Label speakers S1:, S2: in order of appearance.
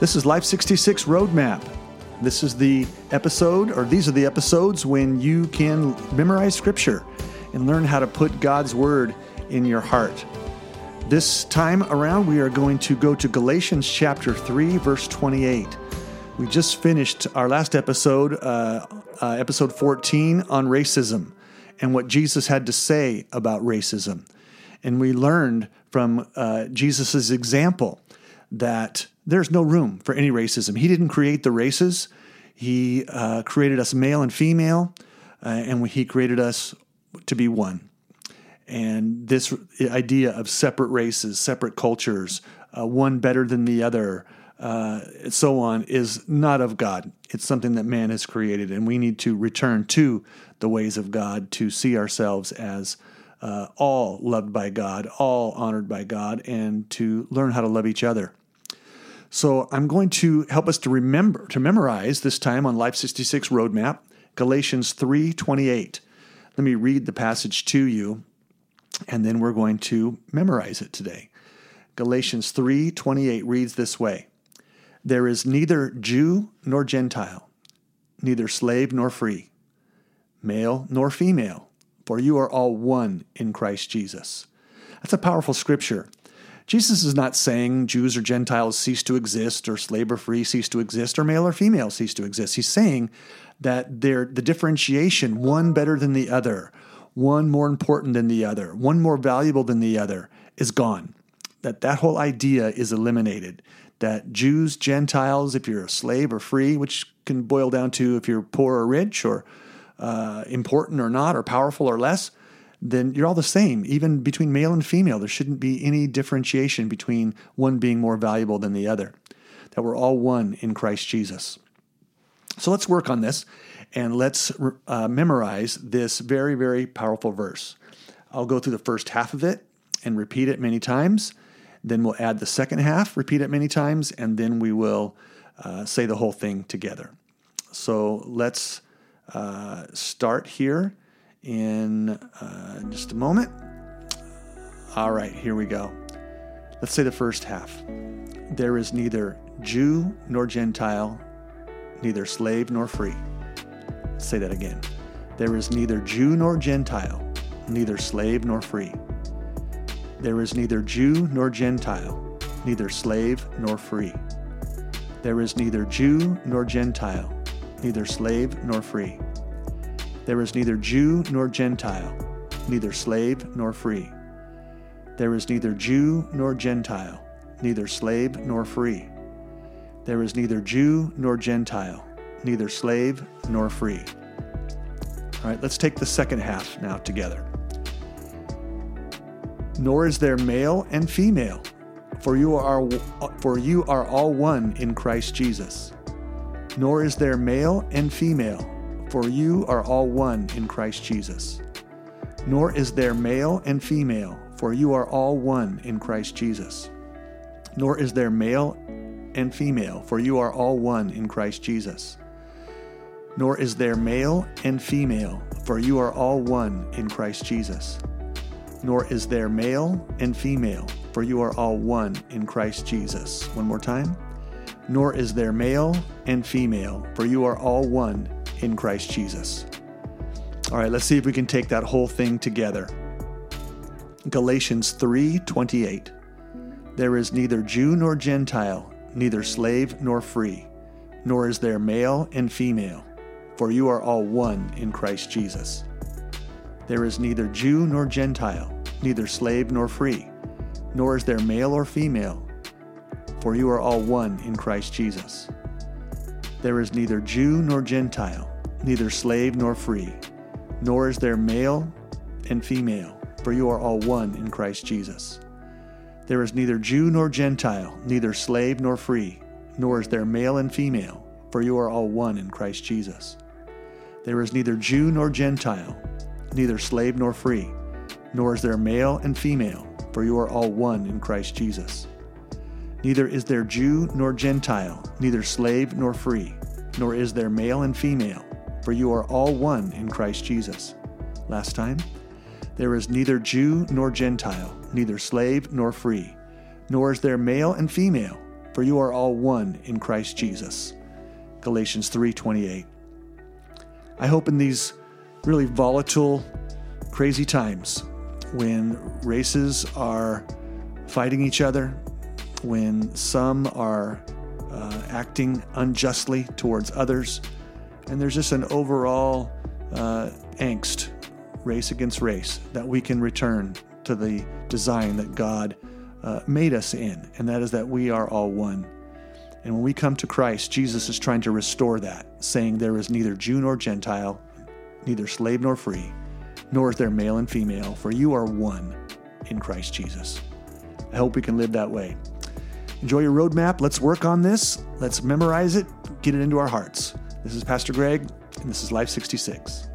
S1: This is Life 66 Roadmap. This is the episode, or these are the episodes when you can memorize Scripture and learn how to put God's Word in your heart. This time around, we are going to go to Galatians chapter 3, verse 28. We just finished our last episode, uh, uh, episode 14, on racism and what Jesus had to say about racism. And we learned from uh, Jesus' example that there's no room for any racism. He didn't create the races, He uh, created us male and female, uh, and He created us to be one. And this idea of separate races, separate cultures, uh, one better than the other, uh, so on, is not of God. It's something that man has created, and we need to return to the ways of God to see ourselves as uh, all loved by God, all honored by God, and to learn how to love each other. So I'm going to help us to remember, to memorize this time on Life 66 Roadmap, Galatians 3:28. Let me read the passage to you, and then we're going to memorize it today. Galatians 3:28 reads this way: There is neither Jew nor Gentile, neither slave nor free, male nor female, for you are all one in Christ Jesus. That's a powerful scripture. Jesus is not saying Jews or Gentiles cease to exist, or slave or free cease to exist, or male or female cease to exist. He's saying that the differentiation, one better than the other, one more important than the other, one more valuable than the other, is gone. That that whole idea is eliminated. That Jews, Gentiles, if you're a slave or free, which can boil down to if you're poor or rich, or uh, important or not, or powerful or less, then you're all the same. Even between male and female, there shouldn't be any differentiation between one being more valuable than the other. That we're all one in Christ Jesus. So let's work on this and let's uh, memorize this very, very powerful verse. I'll go through the first half of it and repeat it many times. Then we'll add the second half, repeat it many times, and then we will uh, say the whole thing together. So let's uh, start here in uh, just a moment. All right, here we go. Let's say the first half. There is neither Jew nor Gentile, neither slave nor free. Let's say that again. There is neither Jew nor Gentile, neither slave nor free. There is neither Jew nor Gentile, neither slave nor free. There is neither Jew nor Gentile, neither slave nor free. There is neither Jew nor Gentile, neither slave nor free. There is neither Jew nor Gentile, neither slave nor free. There is neither Jew nor Gentile, neither slave nor free. All right, let's take the second half now together. Nor is there male and female, for you are for you are all one in Christ Jesus. Nor is there male and female, for you are all one in Christ Jesus. Nor is there male and female, for you are all one in Christ Jesus. Nor is there male and female, for you are all one in Christ Jesus. Nor is there male and female, for you are all one in Christ Jesus. Nor is there male and female, for you are all one in Christ Jesus. One more time. Nor is there male and female, for you are all one in Christ Jesus. All right, let's see if we can take that whole thing together. Galatians 3:28. There is neither Jew nor Gentile, neither slave nor free, nor is there male and female, for you are all one in Christ Jesus. There is neither Jew nor Gentile, neither slave nor free, nor is there male or female, for you are all one in Christ Jesus. There is neither Jew nor Gentile, neither slave nor free, nor is there male and female, for you are all one in Christ Jesus. There is neither Jew nor Gentile, neither slave nor free, nor is there male and female, for you are all one in Christ Jesus. There is neither Jew nor Gentile, neither slave nor free, nor is there male and female, for you are all one in Christ Jesus. Neither is there Jew nor Gentile, neither slave nor free, nor is there male and female, for you are all one in Christ Jesus. Last time, there is neither Jew nor Gentile, neither slave nor free, nor is there male and female, for you are all one in Christ Jesus. Galatians 3:28. I hope in these really volatile, crazy times when races are fighting each other, when some are uh, acting unjustly towards others, and there's just an overall uh, angst, race against race, that we can return to the design that God uh, made us in, and that is that we are all one. And when we come to Christ, Jesus is trying to restore that, saying there is neither Jew nor Gentile, neither slave nor free, nor is there male and female, for you are one in Christ Jesus. I hope we can live that way. Enjoy your roadmap. Let's work on this. Let's memorize it, get it into our hearts. This is Pastor Greg, and this is Life 66.